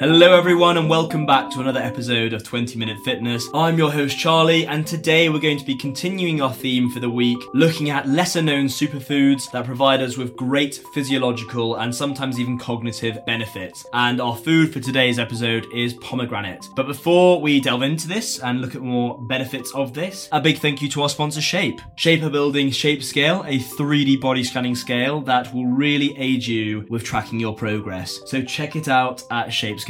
Hello, everyone, and welcome back to another episode of 20 Minute Fitness. I'm your host, Charlie, and today we're going to be continuing our theme for the week, looking at lesser known superfoods that provide us with great physiological and sometimes even cognitive benefits. And our food for today's episode is pomegranate. But before we delve into this and look at more benefits of this, a big thank you to our sponsor, Shape. Shape are building Shape Scale, a 3D body scanning scale that will really aid you with tracking your progress. So check it out at Shape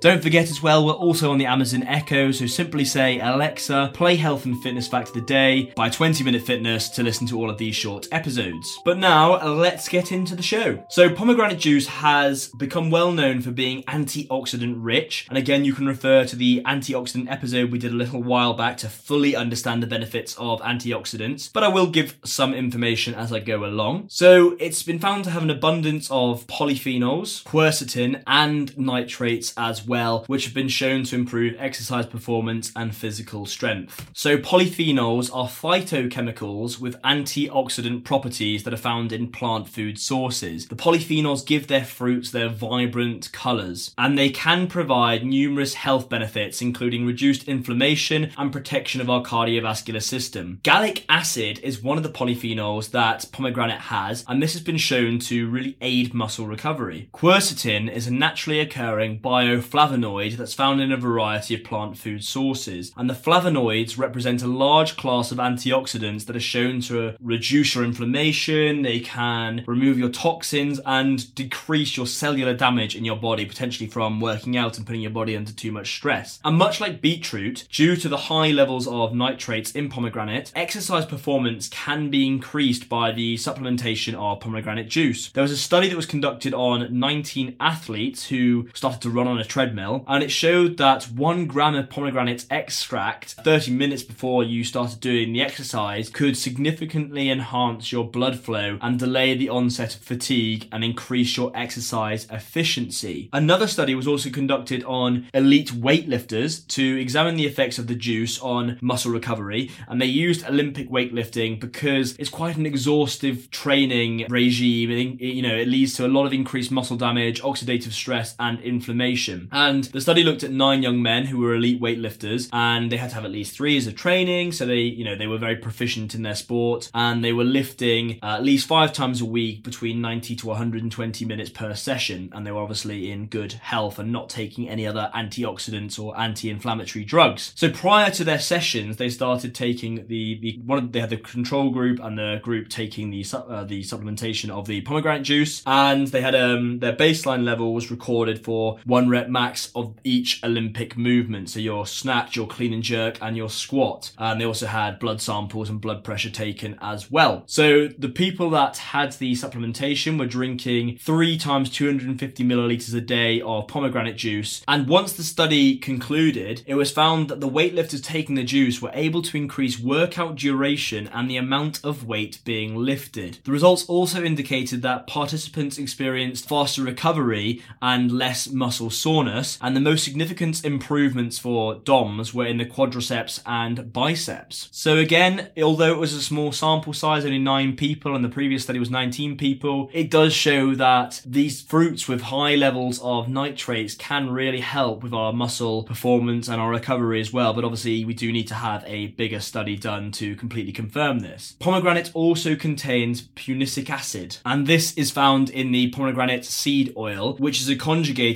Don't forget as well, we're also on the Amazon Echo, so simply say, Alexa, play Health and Fitness Fact of the Day by 20 Minute Fitness to listen to all of these short episodes. But now, let's get into the show. So, pomegranate juice has become well known for being antioxidant rich, and again, you can refer to the antioxidant episode we did a little while back to fully understand the benefits of antioxidants, but I will give some information as I go along. So, it's been found to have an abundance of polyphenols, quercetin, and nitrogen nitrates as well, which have been shown to improve exercise performance and physical strength. So, polyphenols are phytochemicals with antioxidant properties that are found in plant food sources. The polyphenols give their fruits their vibrant colours, and they can provide numerous health benefits, including reduced inflammation and protection of our cardiovascular system. Gallic acid is one of the polyphenols that pomegranate has, and this has been shown to really aid muscle recovery. Quercetin is a naturally occurring occurring bioflavonoid that's found in a variety of plant food sources. And the flavonoids represent a large class of antioxidants that are shown to reduce your inflammation, they can remove your toxins, and decrease your cellular damage in your body, potentially from working out and putting your body under too much stress. And much like beetroot, due to the high levels of nitrates in pomegranate, exercise performance can be increased by the supplementation of pomegranate juice. There was a study that was conducted on 19 athletes who started to run on a treadmill, and it showed that one gram of pomegranate extract 30 minutes before you started doing the exercise could significantly enhance your blood flow and delay the onset of fatigue and increase your exercise efficiency. Another study was also conducted on elite weightlifters to examine the effects of the juice on muscle recovery, and they used Olympic weightlifting because it's quite an exhaustive training regime. You know, it leads to a lot of increased muscle damage, oxidative stress, and inflammation. And the study looked at nine young men who were elite weightlifters, and they had to have at least three years of training. So they, you know, they were very proficient in their sport, and they were lifting at least five times a week between 90 to 120 minutes per session. And they were obviously in good health and not taking any other antioxidants or anti-inflammatory drugs. So prior to their sessions, they started taking the, the one. They had the control group and the group taking the uh, the supplementation of the pomegranate juice, and they had um their baseline level was recorded for one rep max of each Olympic movement. So your snatch, your clean and jerk, and your squat. And they also had blood samples and blood pressure taken as well. So the people that had the supplementation were drinking three times 250 milliliters a day of pomegranate juice. And once the study concluded, it was found that the weightlifters taking the juice were able to increase workout duration and the amount of weight being lifted. The results also indicated that participants experienced faster recovery and less muscle soreness, and the most significant improvements for DOMs were in the quadriceps and biceps. So again, although it was a small sample size, only nine people, and the previous study was 19 people, it does show that these fruits with high levels of nitrates can really help with our muscle performance and our recovery as well. But obviously, we do need to have a bigger study done to completely confirm this. Pomegranate also contains punicic acid, and this is found in the pomegranate seed oil, which is a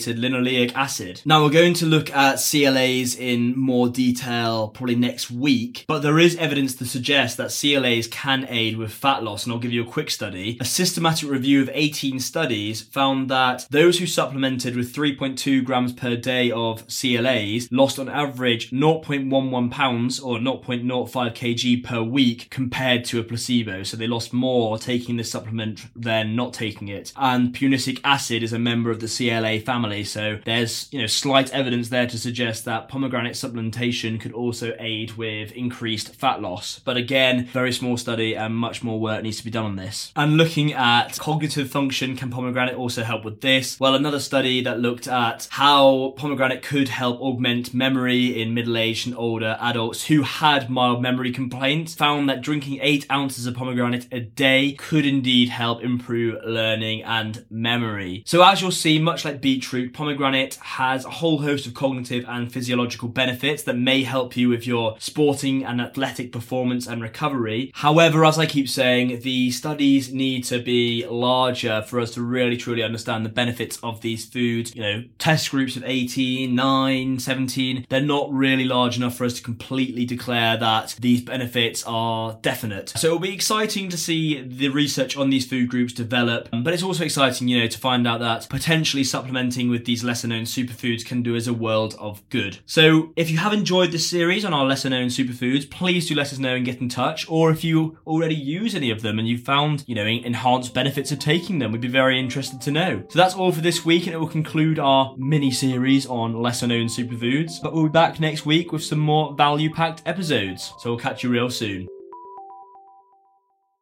linoleic acid. Now we're going to look at CLAs in more detail probably next week, but there is evidence to suggest that CLAs can aid with fat loss, and I'll give you a quick study. A systematic review of 18 studies found that those who supplemented with 3.2 grams per day of CLAs lost on average 0.11 pounds or 0.05 kg per week compared to a placebo. So they lost more taking this supplement than not taking it. And punicic acid is a member of the CLA family so there's, you know, slight evidence there to suggest that pomegranate supplementation could also aid with increased fat loss. But again, very small study and much more work needs to be done on this. And looking at cognitive function, can pomegranate also help with this? Well, another study that looked at how pomegranate could help augment memory in middle-aged and older adults who had mild memory complaints found that drinking eight ounces of pomegranate a day could indeed help improve learning and memory. So as you'll see, much like beetroot, So, pomegranate has a whole host of cognitive and physiological benefits that may help you with your sporting and athletic performance and recovery. However, as I keep saying, the studies need to be larger for us to really truly understand the benefits of these foods. You know, test groups of 18, 9, 17, they're not really large enough for us to completely declare that these benefits are definite. So it'll be exciting to see the research on these food groups develop, but it's also exciting, you know, to find out that potentially supplementing with these lesser known superfoods can do us a world of good. So if you have enjoyed this series on our lesser known superfoods, please do let us know and get in touch. Or if you already use any of them and you found, you know, enhanced benefits of taking them, we'd be very interested to know. So that's all for this week, and it will conclude our mini series on lesser known superfoods. But we'll be back next week with some more value packed episodes. So we'll catch you real soon.